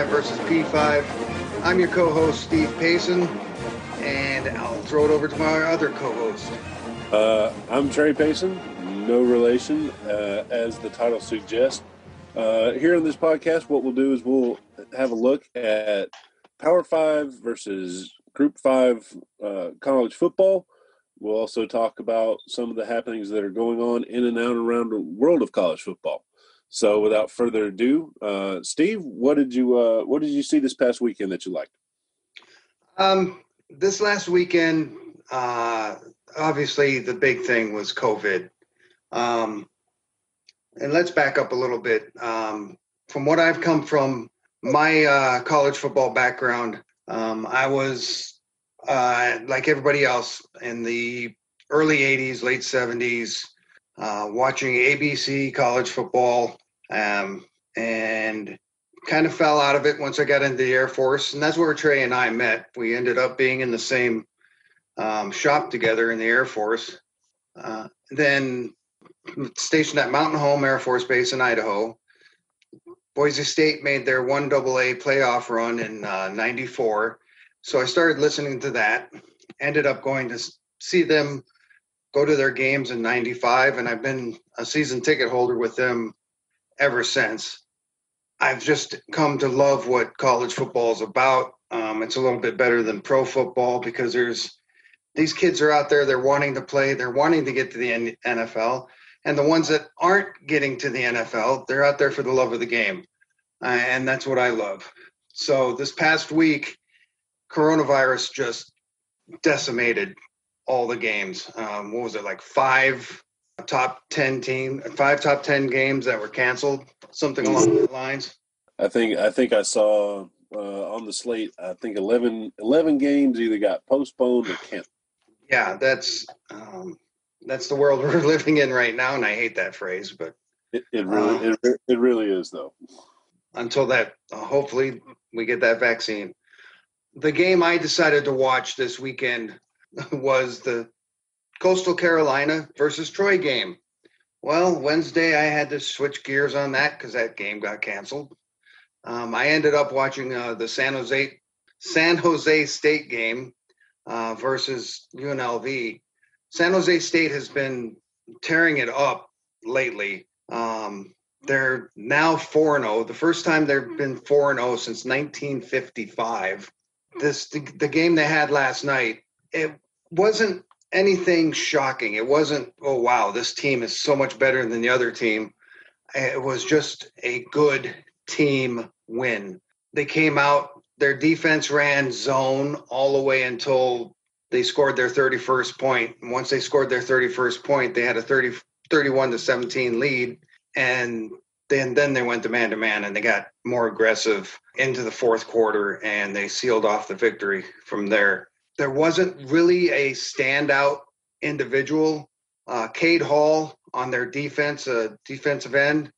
football, G5 versus P5. I'm your co-host Steve Payson, and I'll throw it over to my other co-host. Uh, I'm Trey Payson, no relation, uh, as the title suggests. Uh, here on this podcast, what we'll do is we'll have a look at Power Five versus Group Five uh, college football. We'll also talk about some of the happenings that are going on in and out around the world of college football. So, without further ado, uh, Steve, what did you uh, what did you see this past weekend that you liked? Um, this last weekend, uh, obviously, the big thing was COVID. Um, and let's back up a little bit. Um, from what I've come from, my uh, college football background, um, I was uh, like everybody else in the early 80s, late 70s, uh, watching ABC college football, um, and kind of fell out of it once I got into the Air Force. And that's where Trey and I met. We ended up being in the same um, shop together in the Air Force. Uh, then stationed at Mountain Home Air Force Base in Idaho. Boise State made their one double A playoff run in uh, 94. So I started listening to that, ended up going to see them go to their games in 95 and I've been a season ticket holder with them ever since. I've just come to love what college football is about. Um, it's a little bit better than pro football because there's these kids are out there, they're wanting to play, they're wanting to get to the NFL. And the ones that aren't getting to the NFL, they're out there for the love of the game. Uh, and that's what I love. So this past week, coronavirus just decimated all the games. Um, what was it like five top 10 team five top 10 games that were canceled something along those lines? I think i think i saw uh, on the slate i think 11, 11 games either got postponed or canceled. Yeah that's um, that's the world we're living in right now and i hate that phrase but it, it really uh, it, it really is though. until that uh, hopefully we get that vaccine. The game i decided to watch this weekend was the Coastal Carolina versus Troy game. Well, Wednesday I had to switch gears on that because that game got canceled. Um, I ended up watching uh, the San Jose San Jose State game uh, versus UNLV. San Jose State has been tearing it up lately. Um, they're now 4 0. The first time they've been 4 0 since 1955. This the, the game they had last night, it wasn't anything shocking. It wasn't, oh, wow, this team is so much better than the other team. It was just a good team win. They came out, their defense ran zone all the way until they scored their 31st point. And once they scored their 31st point, they had a 30, 31 to 17 lead. And then, then they went to man to man and they got more aggressive into the fourth quarter and they sealed off the victory from there there wasn't really a standout individual. Uh, Cade Hall on their defense, uh, defensive end,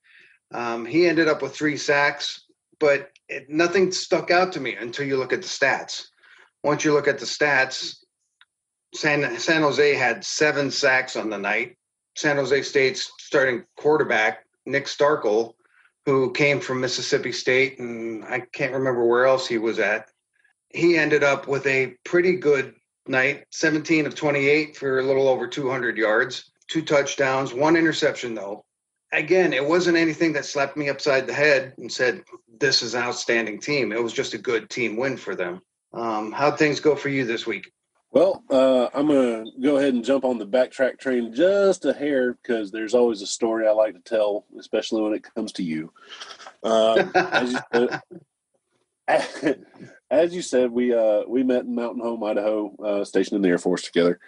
um, he ended up with three sacks, but it, nothing stuck out to me until you look at the stats. Once you look at the stats, San, San Jose had seven sacks on the night. San Jose State's starting quarterback, Nick Starkel, who came from Mississippi State, and I can't remember where else he was at he ended up with a pretty good night 17 of 28 for a little over 200 yards, two touchdowns, one interception, though. Again, it wasn't anything that slapped me upside the head and said, This is an outstanding team. It was just a good team win for them. Um, how'd things go for you this week? Well, uh, I'm going to go ahead and jump on the backtrack train just a hair because there's always a story I like to tell, especially when it comes to you. Uh, as, you as you said, we uh, we met in Mountain Home, Idaho, uh, stationed in the Air Force together.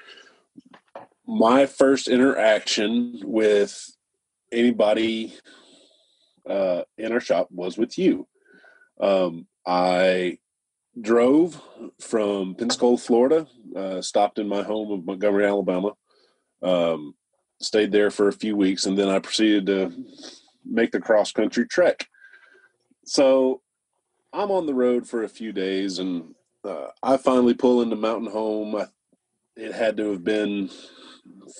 My first interaction with anybody uh, in our shop was with you. Um, I drove from Pensacola, Florida, uh, stopped in my home of Montgomery, Alabama, um, stayed there for a few weeks, and then I proceeded to make the cross country trek. So I'm on the road for a few days, and uh, I finally pull into Mountain Home. I, it had to have been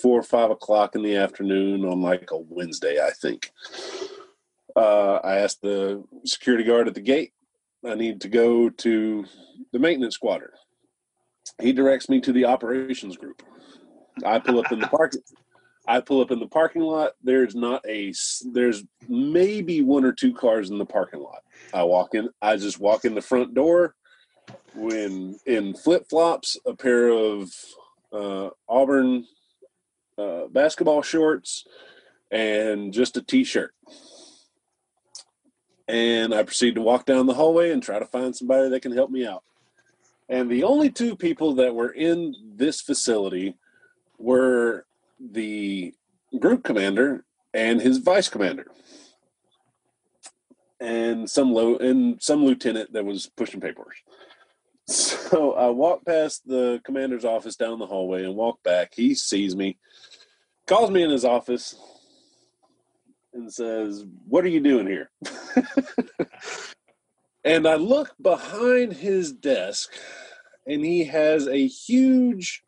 four or five o'clock in the afternoon on like a Wednesday, I think. Uh, I asked the security guard at the gate, I need to go to the maintenance squadron. He directs me to the operations group. I pull up in the parking. I pull up in the parking lot. There's not a. There's maybe one or two cars in the parking lot. I walk in. I just walk in the front door, when in flip flops, a pair of uh, Auburn uh, basketball shorts, and just a t-shirt. And I proceed to walk down the hallway and try to find somebody that can help me out. And the only two people that were in this facility were the group commander and his vice commander and some low and some lieutenant that was pushing papers. So I walk past the commander's office down the hallway and walk back. He sees me, calls me in his office, and says, What are you doing here? and I look behind his desk, and he has a huge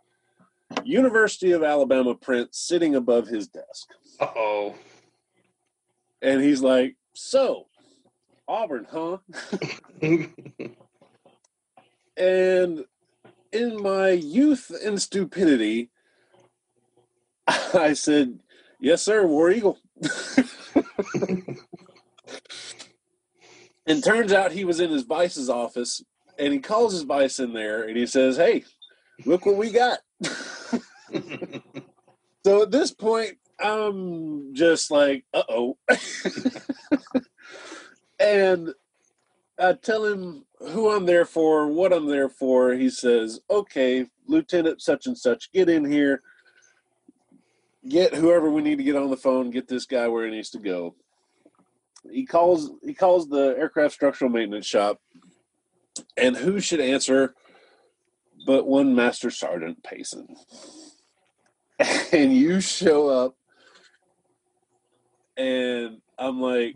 University of Alabama print sitting above his desk. oh. And he's like, So, Auburn, huh? and in my youth and stupidity, I said, Yes, sir, War Eagle. and turns out he was in his vice's office and he calls his vice in there and he says, Hey, look what we got. so at this point, I'm just like, uh oh. and I tell him who I'm there for, what I'm there for. He says, okay, Lieutenant such and such, get in here. Get whoever we need to get on the phone, get this guy where he needs to go. He calls he calls the aircraft structural maintenance shop. And who should answer but one Master Sergeant Payson. And you show up and I'm like,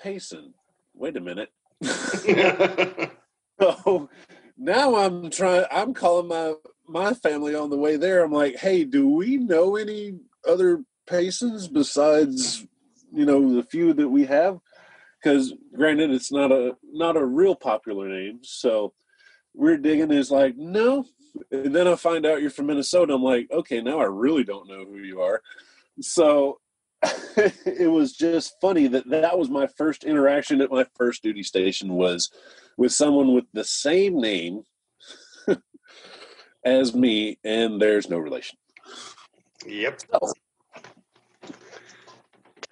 Payson, wait a minute. so now I'm trying I'm calling my my family on the way there. I'm like, hey, do we know any other Paysons besides, you know, the few that we have? Because granted, it's not a not a real popular name. So we're digging is like, no. And then I find out you're from Minnesota. I'm like, okay, now I really don't know who you are. So it was just funny that that was my first interaction at my first duty station was with someone with the same name as me, and there's no relation. Yep. So.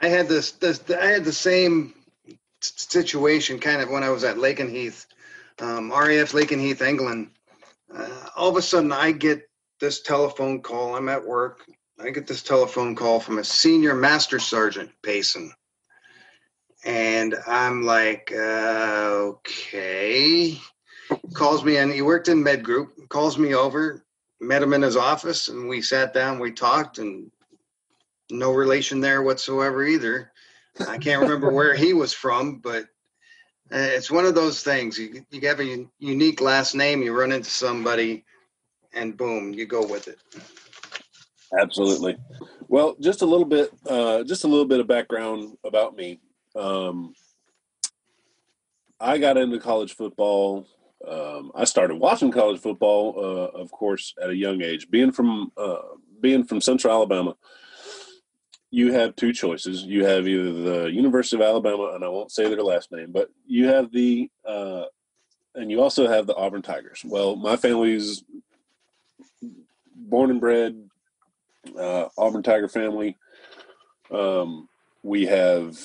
I had this, this. I had the same situation kind of when I was at Lakenheath, um, RAF Lakenheath, England. Uh, all of a sudden, I get this telephone call. I'm at work. I get this telephone call from a senior master sergeant, Payson. And I'm like, uh, okay. Calls me in. he worked in med group, calls me over, met him in his office, and we sat down, we talked, and no relation there whatsoever either. I can't remember where he was from, but it's one of those things. You, you have a unique last name, you run into somebody, and boom, you go with it. Absolutely. Well, just a little bit, uh, just a little bit of background about me. Um, I got into college football. Um, I started watching college football, uh, of course, at a young age. Being from uh, being from Central Alabama, you have two choices. You have either the University of Alabama, and I won't say their last name, but you have the, uh, and you also have the Auburn Tigers. Well, my family's born and bred uh, Auburn Tiger family. Um, we have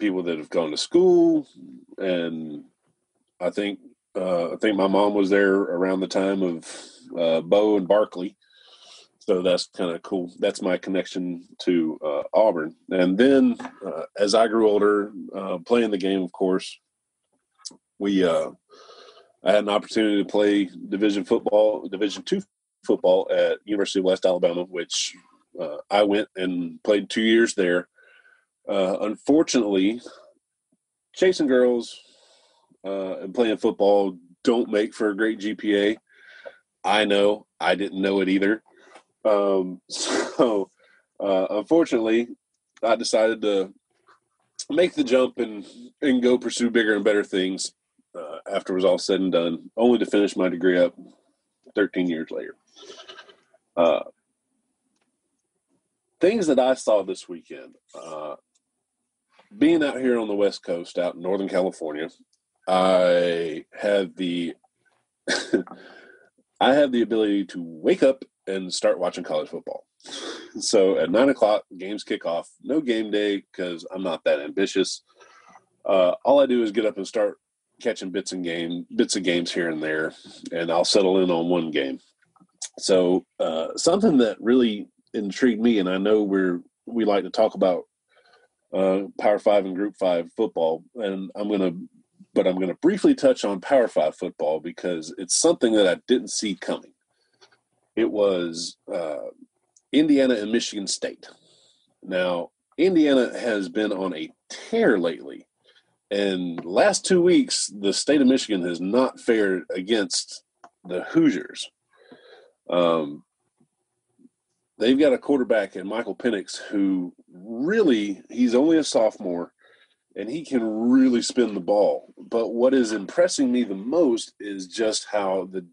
people that have gone to school, and I think uh, I think my mom was there around the time of uh, Bo and Barkley, so that's kind of cool. That's my connection to uh, Auburn. And then uh, as I grew older, uh, playing the game, of course, we uh, I had an opportunity to play Division football, Division two football at University of West Alabama, which uh, I went and played two years there. Uh, unfortunately, chasing girls and playing football don't make for a great GPA. I know. I didn't know it either. Um, so, uh, unfortunately, I decided to make the jump and and go pursue bigger and better things uh, after it was all said and done, only to finish my degree up 13 years later. Uh, things that I saw this weekend. Uh, being out here on the West Coast, out in Northern California, I had the I have the ability to wake up and start watching college football. So at nine o'clock, games kick off. No game day because I'm not that ambitious. Uh, all I do is get up and start catching bits and game bits of games here and there, and I'll settle in on one game. So uh, something that really intrigued me, and I know we're we like to talk about uh, Power Five and Group Five football, and I'm gonna, but I'm gonna briefly touch on Power Five football because it's something that I didn't see coming. It was uh, Indiana and Michigan State. Now, Indiana has been on a tear lately. And last two weeks, the state of Michigan has not fared against the Hoosiers. Um, they've got a quarterback in Michael Penix who really, he's only a sophomore and he can really spin the ball. But what is impressing me the most is just how the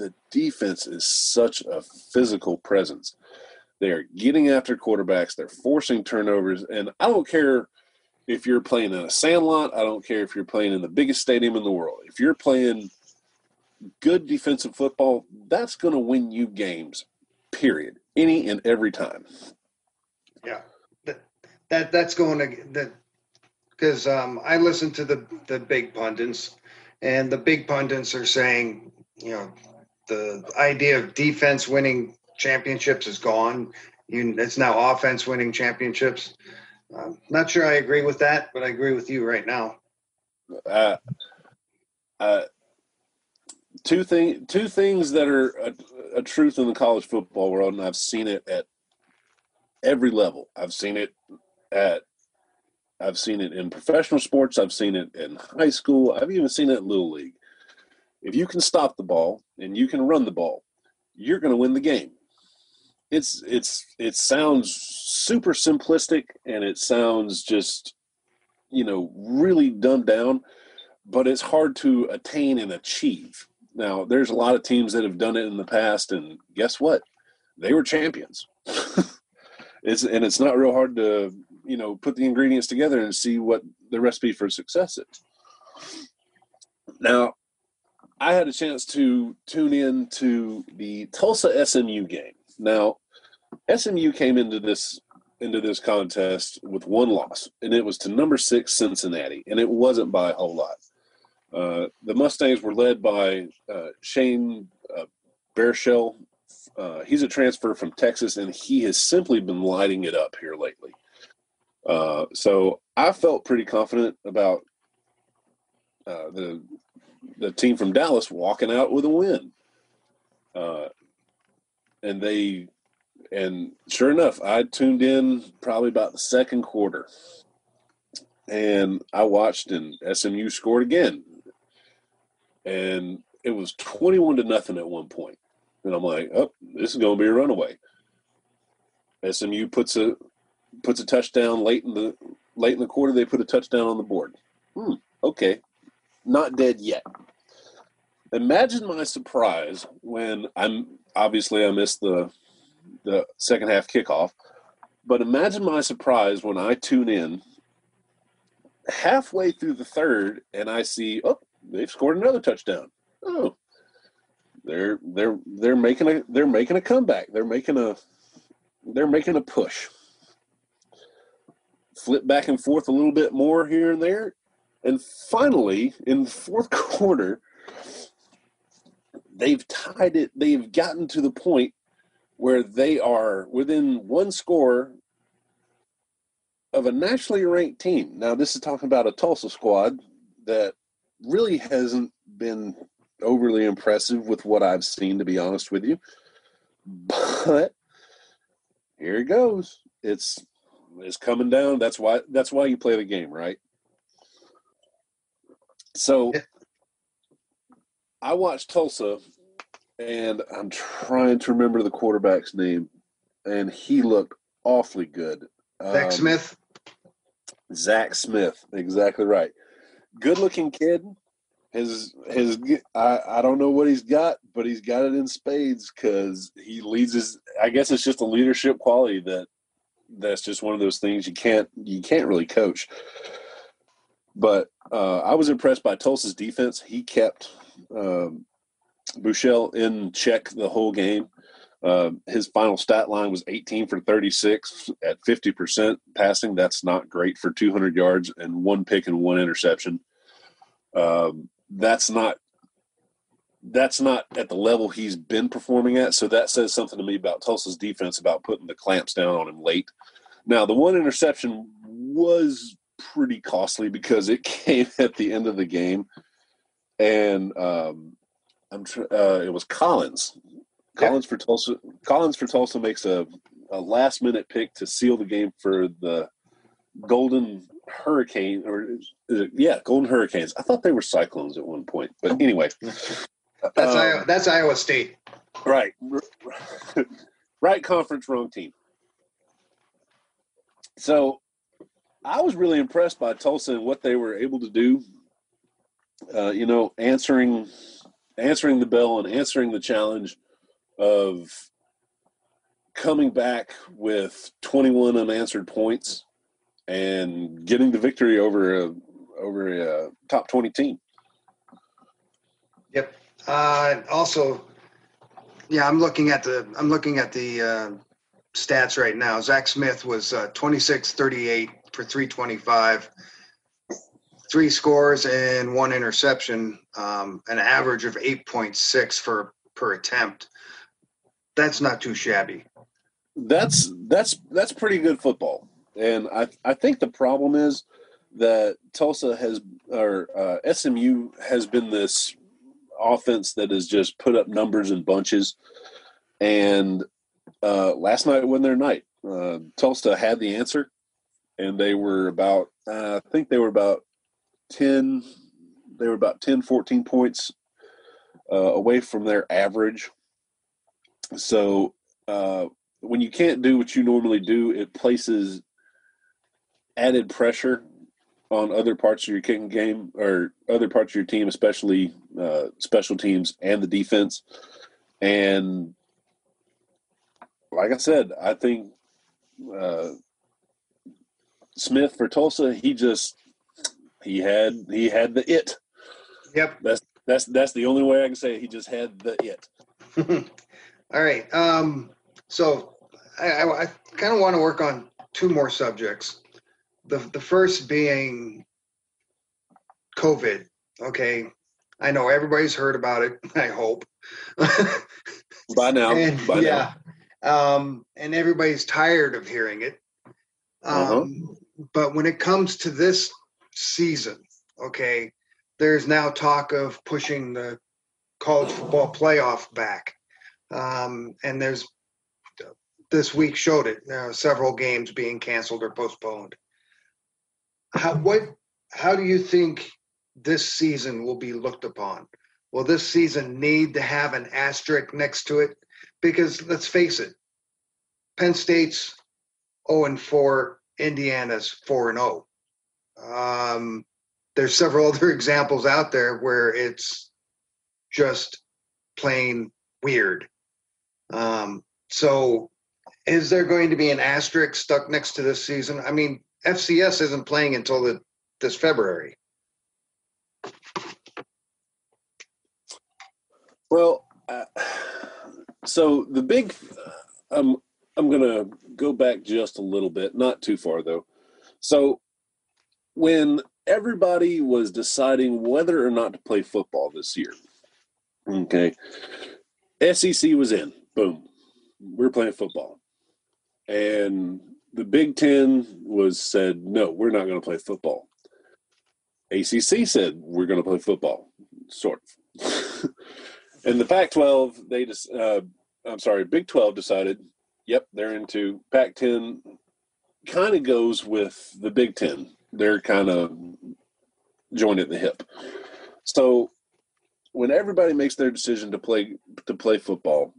the defense is such a physical presence. They are getting after quarterbacks. They're forcing turnovers, and I don't care if you're playing in a sandlot. I don't care if you're playing in the biggest stadium in the world. If you're playing good defensive football, that's going to win you games. Period. Any and every time. Yeah, that, that that's going to that because um, I listen to the the big pundits, and the big pundits are saying, you know, the idea of defense winning championships is gone. You, it's now offense winning championships. I'm not sure I agree with that, but I agree with you right now. Uh, uh, two thing, two things that are a, a truth in the college football world, and I've seen it at every level. I've seen it at I've seen it in professional sports. I've seen it in high school. I've even seen it in little league. If you can stop the ball and you can run the ball, you're going to win the game. It's it's it sounds super simplistic and it sounds just you know really dumbed down, but it's hard to attain and achieve. Now, there's a lot of teams that have done it in the past, and guess what? They were champions. it's and it's not real hard to you know put the ingredients together and see what the recipe for success is. Now, I had a chance to tune in to the Tulsa SMU game. Now, SMU came into this into this contest with one loss, and it was to number six Cincinnati, and it wasn't by a whole lot. Uh, the Mustangs were led by uh, Shane uh, Buechele. Uh, he's a transfer from Texas, and he has simply been lighting it up here lately. Uh, so I felt pretty confident about uh, the the team from Dallas walking out with a win. Uh, and they, and sure enough, I tuned in probably about the second quarter, and I watched, and SMU scored again, and it was twenty-one to nothing at one point, and I'm like, oh, this is going to be a runaway. SMU puts a puts a touchdown late in the late in the quarter. They put a touchdown on the board. Hmm, okay, not dead yet. Imagine my surprise when I'm obviously I missed the the second half kickoff, but imagine my surprise when I tune in halfway through the third and I see oh they've scored another touchdown. Oh, they're they're they're making a they're making a comeback. They're making a they're making a push. Flip back and forth a little bit more here and there, and finally in the fourth quarter, they've tied it. They've gotten to the point where they are within one score of a nationally ranked team. Now, this is talking about a Tulsa squad that really hasn't been overly impressive with what I've seen, to be honest with you. But here it goes. It's it's coming down. That's why that's why you play the game, right? So I watched Tulsa, and I'm trying to remember the quarterback's name, and he looked awfully good. Beck Um, Smith. Zach Smith, exactly right. Good looking kid. His his I, I don't know what he's got, but he's got it in spades because he leads his. I guess it's just a leadership quality that that's just one of those things you can't you can't really coach. But uh, I was impressed by Tulsa's defense. He kept um, Buechele in check the whole game. Uh, his final stat line was 18 for 36 at 50% passing. That's not great for 200 yards and one pick and one interception. Um, that's not that's not at the level he's been performing at. So that says something to me about Tulsa's defense about putting the clamps down on him late. Now the one interception was pretty costly because it came at the end of the game, and um, I'm tr- uh, it was Collins. Collins for Tulsa. Collins for Tulsa makes a, a last minute pick to seal the game for the Golden Hurricane, or it, yeah, Golden Hurricanes. I thought they were Cyclones at one point, but anyway, that's um, Iowa, that's Iowa State. Right, right conference, wrong team. So I was really impressed by Tulsa and what they were able to do. Uh, you know, answering answering the bell and answering the challenge of coming back with 21 unanswered points and getting the victory over a over a top 20 team. Yep. Uh, also, yeah, I'm looking at the I'm looking at the uh, stats right now. Zach Smith was uh, 26 38 for 325, three scores and one interception, um, an average of 8.6 for per attempt. That's not too shabby. That's that's that's pretty good football, and I I think the problem is that Tulsa has or uh, SMU has been this offense that has just put up numbers in bunches, and uh, last night wasn't their night. Uh, Tulsa had the answer, and they were about uh, I think they were about 10 they were about 10 14 points uh, away from their average. So uh, when you can't do what you normally do it places added pressure on other parts of your kicking game or other parts of your team especially uh, special teams and the defense. And like i said i think uh, Smith for Tulsa, he just he had he had the it. Yep. That's that's that's the only way I can say it. He just had the it. All right. Um, so I, I, I kind of want to work on two more subjects. The the first being COVID. Okay. I know everybody's heard about it. I hope. By now. and, By yeah. Now. Um, and everybody's tired of hearing it. Uh-huh. Um, uh-huh but when it comes to this season, okay, there's now talk of pushing the college football playoff back. Um, and there's this week showed it. There several games being canceled or postponed. How what? How do you think this season will be looked upon? Will this season need to have an asterisk next to it? Because let's face it, Penn State's 0 and 4 Indiana's four and zero. Oh. Um, there's several other examples out there where it's just plain weird. Um, so, is there going to be an asterisk stuck next to this season? I mean, FCS isn't playing until the, this February. Well, uh, so the big, um, I'm going to go back just a little bit, not too far though. So, when everybody was deciding whether or not to play football this year, okay, SEC was in. Boom. We're playing football. And the Big Ten was said, no, we're not going to play football. ACC said, we're going to play football, sort of. and the Pac 12, they just, uh, I'm sorry, Big 12 decided Yep, they're into Pac 10, kind of goes with the Big Ten. They're kind of joined at the hip. So when everybody makes their decision to play to play football,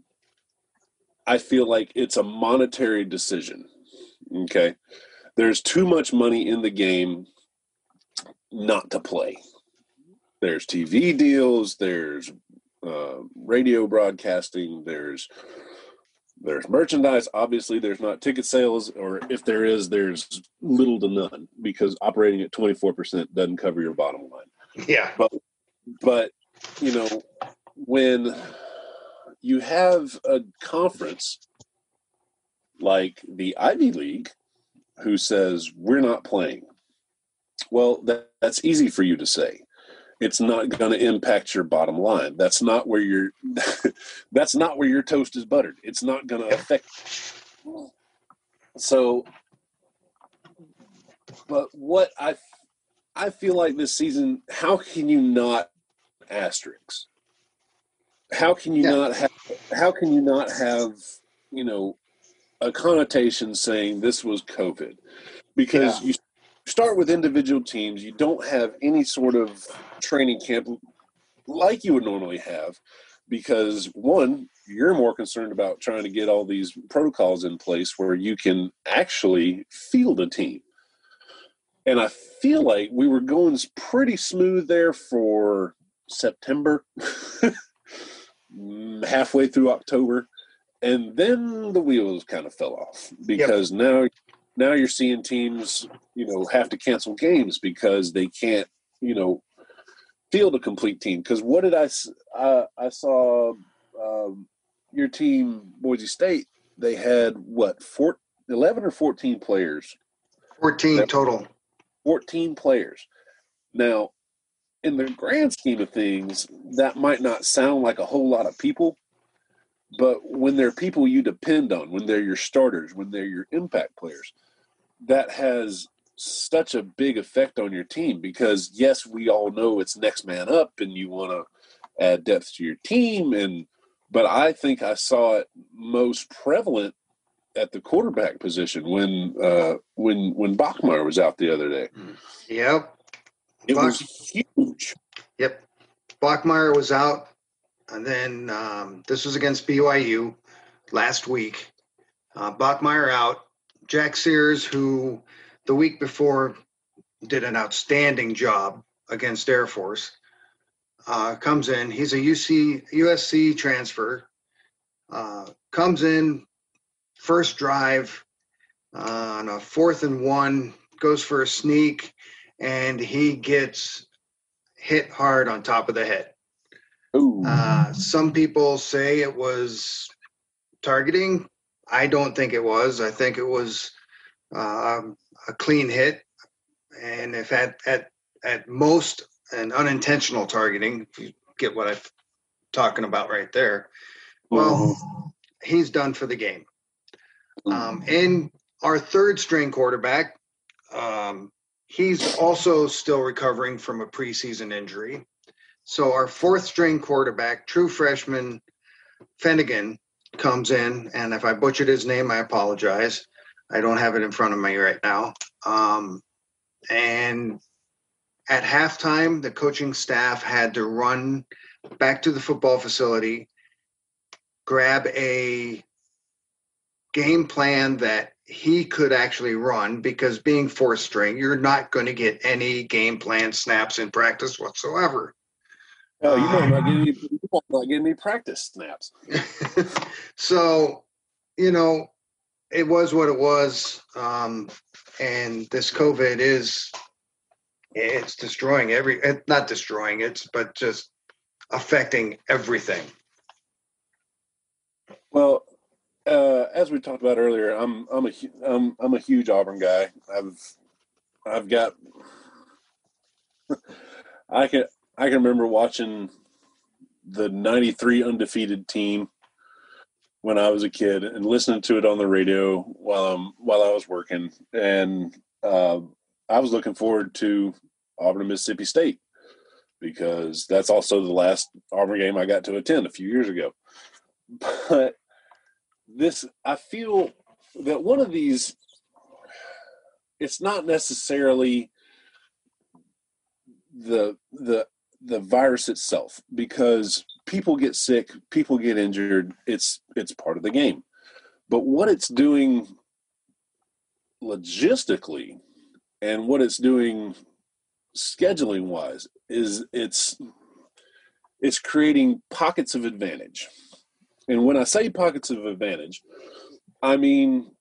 I feel like it's a monetary decision. Okay. there's too much money in the game not to play. There's TV deals, there's uh, radio broadcasting, there's there's merchandise. Obviously, there's not ticket sales, or if there is, there's little to none because operating at 24% doesn't cover your bottom line. Yeah. But, but you know, when you have a conference like the Ivy League who says, we're not playing, well, that, that's easy for you to say it's not going to impact your bottom line. That's not where your that's not where your toast is buttered. It's not going to affect. So, but what I I feel like this season, how can you not asterisks? How can you yeah. not have? How can you not have? You know, a connotation saying this was COVID, because yeah. you start with individual teams. You don't have any sort of training camp like you would normally have because one you're more concerned about trying to get all these protocols in place where you can actually field a team and i feel like we were going pretty smooth there for september halfway through october and then the wheels kind of fell off because yep. now now you're seeing teams, you know, have to cancel games because they can't, you know, field a complete team. Because what did I? Uh, I saw um, your team, Boise State. They had what four, 11 or fourteen players. Fourteen that, total. Fourteen players. Now, in the grand scheme of things, that might not sound like a whole lot of people, but when they're people you depend on, when they're your starters, when they're your impact players, that has such a big effect on your team because yes, we all know it's next man up and you want to add depth to your team and but I think I saw it most prevalent at the quarterback position when uh, when when Bachmeier was out the other day. Yep. It Bach- was huge. Yep. Bachmeier was out and then um, this was against BYU last week. Uh, Bachmeier out. Jack Sears, who the week before did an outstanding job against Air Force, uh, comes in. He's a UC USC transfer. Uh, comes in first drive uh, on a fourth and one, goes for a sneak, and he gets hit hard on top of the head. Uh, some people say it was targeting. I don't think it was. I think it was uh, a clean hit, and if at at at most an unintentional targeting, if you get what I'm talking about right there, well, mm-hmm. he's done for the game. Um, and our third string quarterback, um, he's also still recovering from a preseason injury. So our fourth string quarterback, true freshman Fennegan, comes in, and if I butchered his name, I apologize. I don't have it in front of me right now. Um, and at halftime, the coaching staff had to run back to the football facility, grab a game plan that he could actually run because being fourth string, you're not going to get any game plan snaps in practice whatsoever. Oh, you might not you might not get any practice snaps. so, you know, it was what it was, um, and this COVID is it's destroying every. Not destroying it, but just affecting everything. Well, uh, as we talked about earlier, I'm I'm a I'm I'm a huge Auburn guy. I've I've got I can I can remember watching the 93 undefeated team when I was a kid and listening to it on the radio while I'm while I was working and uh, I was looking forward to Auburn Mississippi State because that's also the last Auburn game I got to attend a few years ago. But this I feel that one of these it's not necessarily the the the virus itself because people get sick, people get injured. It's it's part of the game. But what it's doing logistically and what it's doing scheduling wise is it's it's creating pockets of advantage. And when I say pockets of advantage, I mean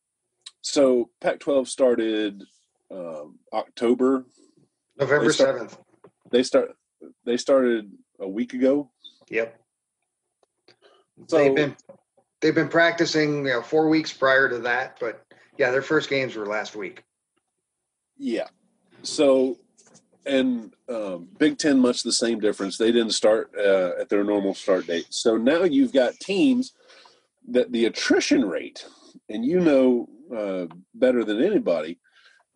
so Pac-12 started um, October, November seventh. They start. They started a week ago. Yep. So, they've been they've been practicing you know, four weeks prior to that, but yeah, their first games were last week. Yeah. So, and um, Big Ten, much the same difference. They didn't start uh, at their normal start date. So now you've got teams that the attrition rate, and you know uh, better than anybody,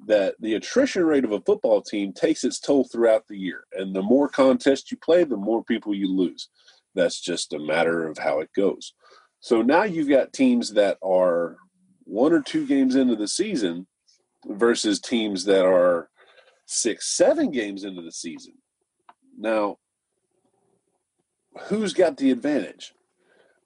that the attrition rate of a football team takes its toll throughout the year. And the more contests you play, the more people you lose. That's just a matter of how it goes. So now you've got teams that are one or two games into the season versus teams that are six, seven games into the season. Now, who's got the advantage?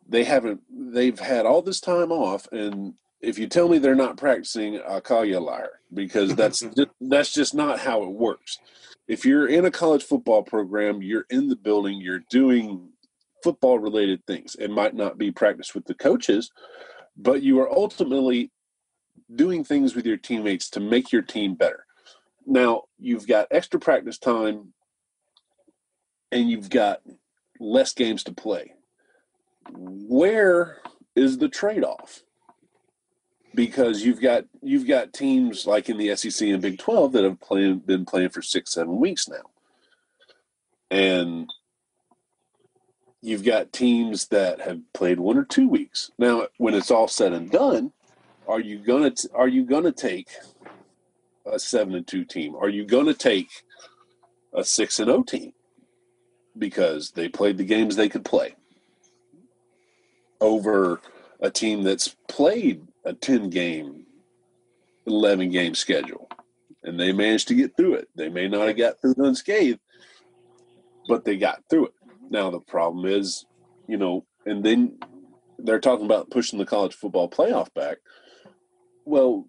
They haven't, they've had all this time off and if you tell me they're not practicing, I'll call you a liar because that's just, that's just not how it works. If you're in a college football program, you're in the building, you're doing football related things. It might not be practice with the coaches, but you are ultimately doing things with your teammates to make your team better. Now, you've got extra practice time and you've got less games to play. Where is the trade off? Because you've got you've got teams like in the SEC and Big Twelve that have playing, been playing for six seven weeks now, and you've got teams that have played one or two weeks. Now, when it's all said and done, are you gonna are you gonna take a seven and two team? Are you gonna take a six and O team because they played the games they could play over a team that's played a 10 game, 11 game schedule. And they managed to get through it. They may not have got through unscathed, but they got through it. Now, the problem is, you know, and then they're talking about pushing the college football playoff back. Well,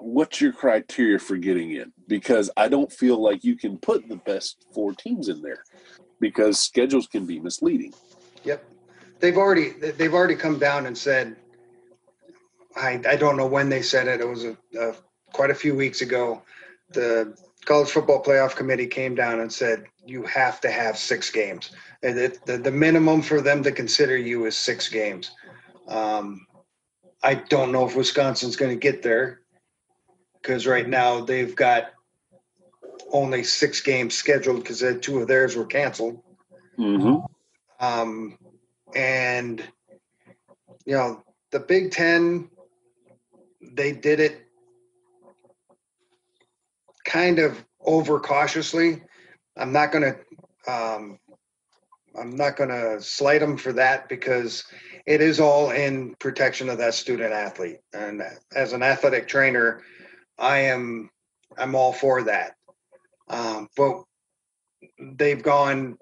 what's your criteria for getting in? Because I don't feel like you can put the best four teams in there because schedules can be misleading. Yep. They've already they've already come down and said I, I don't know when they said it. It was a, a, quite a few weeks ago. The college football playoff committee came down and said you have to have six games. And it, the, the minimum for them to consider you is six games. Um, I don't know if Wisconsin's going to get there because right now they've got only six games scheduled because two of theirs were canceled. Mm-hmm. Um, and you know the Big Ten they did it kind of overcautiously. I'm not going to um, I'm not going to slight them for that because it is all in protection of that student athlete. And as an athletic trainer, I am I'm all for that. Um, but they've gone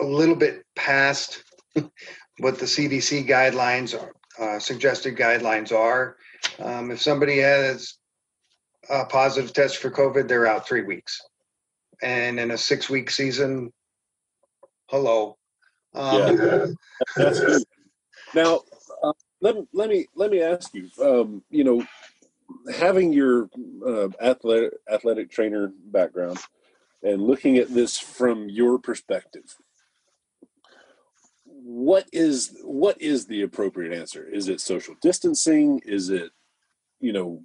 a little bit past what the CDC guidelines are, uh, suggested guidelines are. Um, if somebody has a positive test for COVID, they're out three weeks. And in a six week season, hello. Um, yeah, that's. Now, uh, let, let me let me ask you. Um, you know, having your uh, athletic athletic trainer background and looking at this from your perspective, what is what is the appropriate answer? Is it social distancing? Is it you know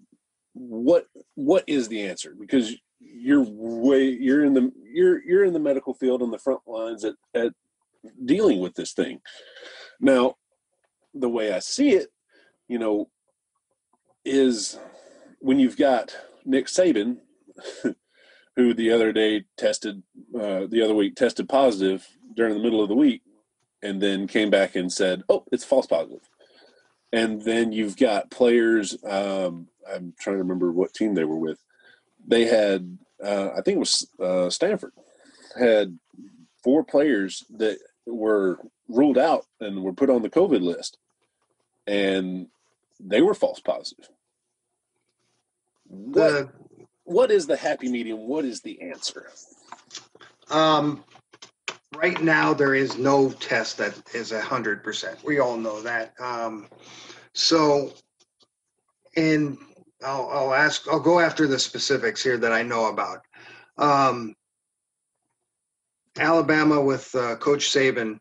what what is the answer? Because you're way you're in the you're you're in the medical field on the front lines at, at dealing with this thing. Now, the way I see it, you know, is when you've got Nick Saban, who the other day tested, uh, the other week tested positive during the middle of the week, and then came back and said, "Oh, it's false positive." And then you've got players. Um, I'm trying to remember what team they were with. They had, uh, I think it was uh, Stanford, had four players that were ruled out and were put on the COVID list, and they were false positive. What The, what is the happy medium? What is the answer? um, right now, there is no test that is a hundred percent. We all know that. Um, so, and I'll, I'll ask, I'll go after the specifics here that I know about. Um, Alabama with uh, Coach Saban,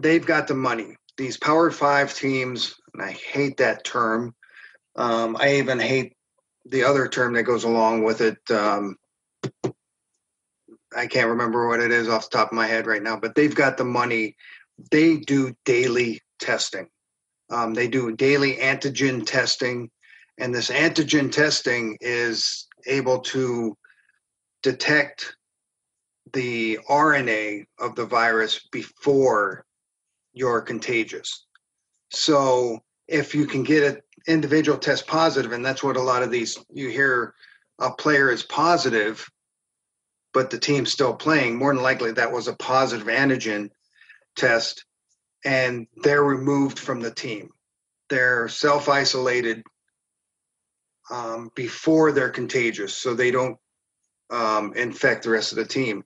they've got the money. These Power Five teams, and I hate that term. Um, I even hate the other term that goes along with it. Um, I can't remember what it is off the top of my head right now, but they've got the money. They do daily testing. Um, they do daily antigen testing, and this antigen testing is able to detect the RNA of the virus before you're contagious. So if you can get an individual test positive, and that's what a lot of these you hear a player is positive, but the team's still playing, more than likely that was a positive antigen test, and they're removed from the team. They're self isolated um, before they're contagious, so they don't um, infect the rest of the team.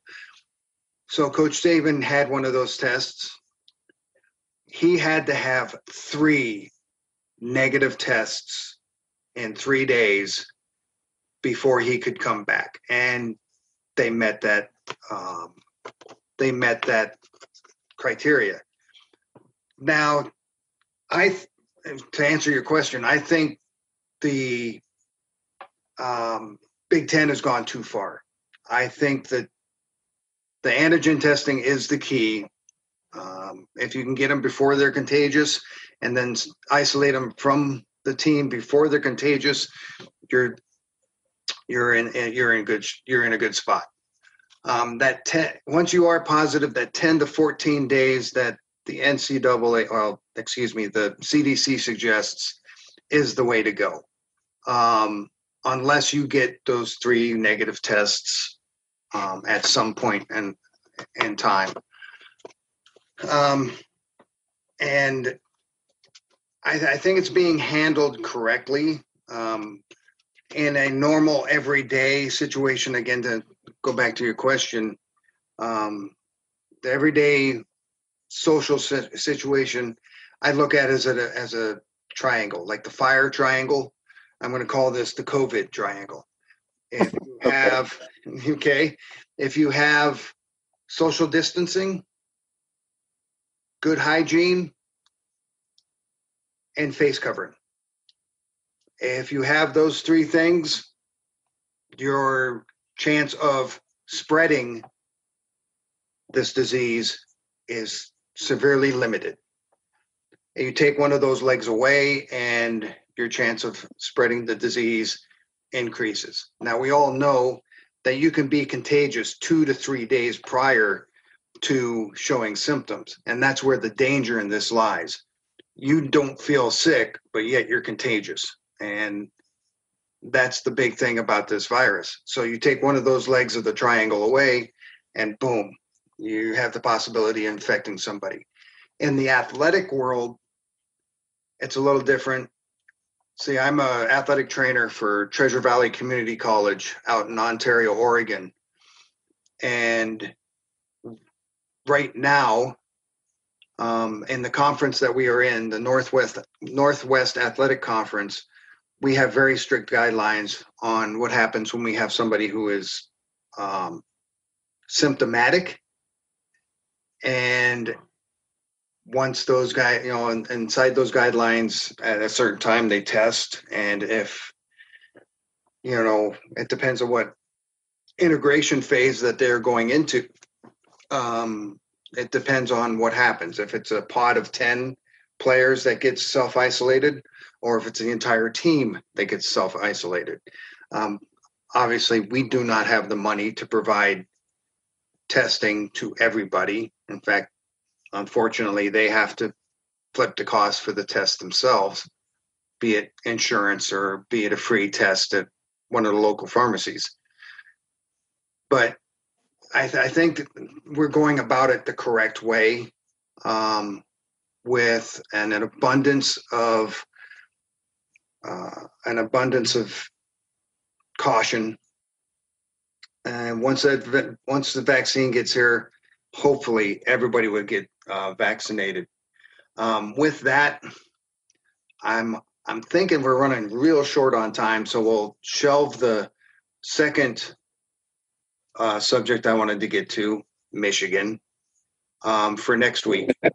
So Coach Saban had one of those tests. He had to have three negative tests in three days before he could come back, and they met that. Um, they met that criteria. Now, I to answer your question, I think the um, Big Ten has gone too far. I think that the antigen testing is the key. Um, if you can get them before they're contagious and then isolate them from the team before they're contagious, you're you're in you're in good you're in a good spot. Um, that ten, once you are positive, that ten to fourteen days that the NCAA, well, excuse me, the CDC suggests is the way to go. Um, unless you get those three negative tests um, at some point in in time. Um, and I, I think it's being handled correctly um, in a normal everyday situation. Again, to go back to your question, um, the everyday social si- situation I look at as a as a triangle, like the fire triangle. I'm going to call this the COVID triangle. If you have, okay, if you have social distancing, good hygiene, and face covering. If you have those three things, your chance of spreading this disease is severely limited. You take one of those legs away, and your chance of spreading the disease increases. Now, we all know that you can be contagious two to three days prior to showing symptoms, and that's where the danger in this lies. You don't feel sick, but yet you're contagious. And that's the big thing about this virus. So you take one of those legs of the triangle away, and boom, you have the possibility of infecting somebody. In the athletic world, it's a little different. See, I'm a athletic trainer for Treasure Valley Community College out in Ontario, Oregon. And right now, um, in the conference that we are in, the Northwest Northwest Athletic Conference, we have very strict guidelines on what happens when we have somebody who is um, symptomatic. And once those guys you know in, inside those guidelines at a certain time they test. And if you know it depends on what integration phase that they're going into um, it depends on what happens. If it's a pod of 10 players that gets self-isolated or if it's the entire team that gets self-isolated. Um, obviously we do not have the money to provide testing to everybody. In fact unfortunately they have to flip the cost for the test themselves be it insurance or be it a free test at one of the local pharmacies. But i, th- I think we're going about it the correct way um, with an, an abundance of uh, an abundance of caution. And once that once the vaccine gets here, hopefully everybody would get uh, vaccinated. Um, with that, I'm I'm thinking we're running real short on time, so we'll shelve the second uh, subject I wanted to get to, Michigan, um, for next week.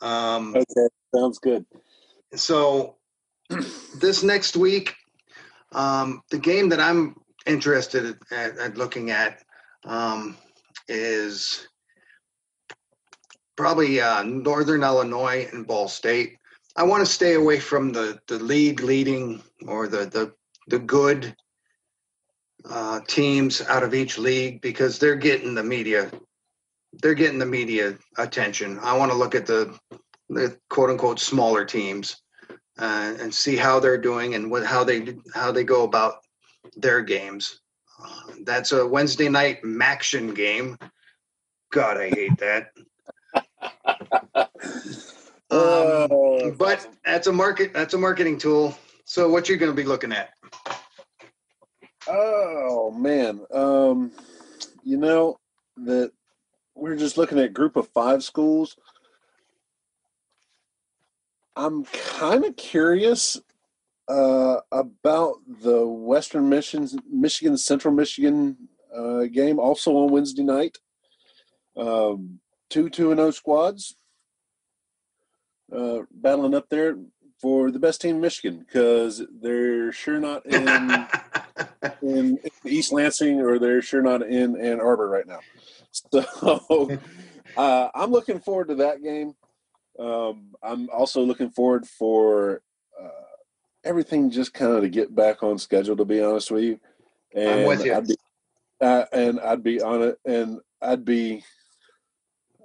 Um, Okay, sounds good. so this next week, um, the game that I'm interested at, at looking at um, is probably uh, Northern Illinois and Ball State. I want to stay away from the the league leading or the the the good uh, teams out of each league because they're getting the media they're getting the media attention. I want to look at the the quote unquote smaller teams uh, and see how they're doing and what how they how they go about their games. Uh, that's a Wednesday night MACtion game. God, I hate that. Um, Oh, but that's a market. That's a marketing tool. So what you're going to be looking at? Oh man, um, you know that we're just looking at group of five schools. I'm kind of curious uh, about the Western Michigan, Michigan Central Michigan uh, game, also on Wednesday night. Um, two two and zero squads uh, battling up there for the best team in Michigan because they're sure not in in East Lansing or they're sure not in Ann Arbor right now. So uh, I'm looking forward to that game. Um, I'm also looking forward for uh, everything just kind of to get back on schedule. To be honest with you, and I'm with you. I'd be, uh, and I'd be on it, and I'd be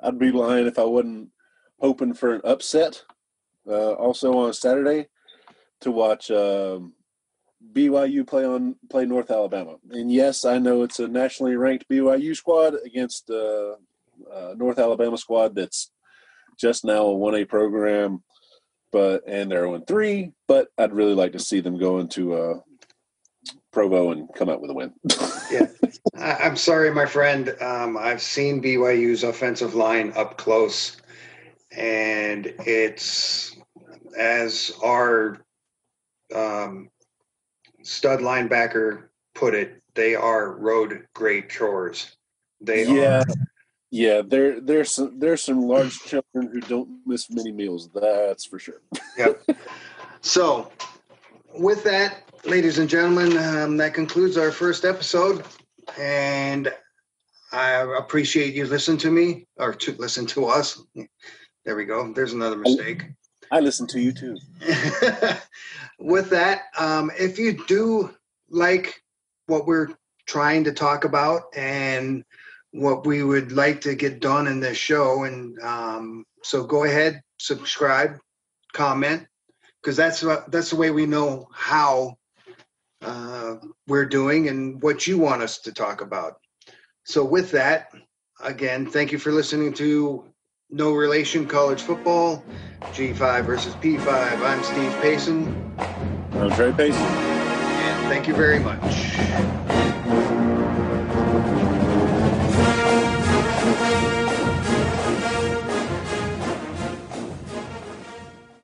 I'd be lying if I wasn't hoping for an upset. Uh, also on Saturday to watch um, BYU play on play North Alabama. And yes, I know it's a nationally ranked BYU squad against uh, uh, North Alabama squad that's just now a one A program, but and they're on three. But I'd really like to see them go into uh, Provo and come out with a win. I- I'm sorry, my friend. Um, I've seen BYU's offensive line up close, and it's as our um, stud linebacker put it. They are road great chores. They yeah, are. Yeah. There, there's some there's some large children who don't miss many meals. That's for sure. yeah. So, with that, ladies and gentlemen, um, that concludes our first episode, and I appreciate you listening to me or to listen to us. There we go. There's another mistake. I listen to you too. with that, um, if you do like what we're trying to talk about and what we would like to get done in this show, and um, so go ahead, subscribe, comment, because that's what that's the way we know how uh, we're doing and what you want us to talk about. So with that, again, thank you for listening to No Relation College Football. G5 versus P5. I'm Steve Payson, I'm Trey Payson. and thank you very much.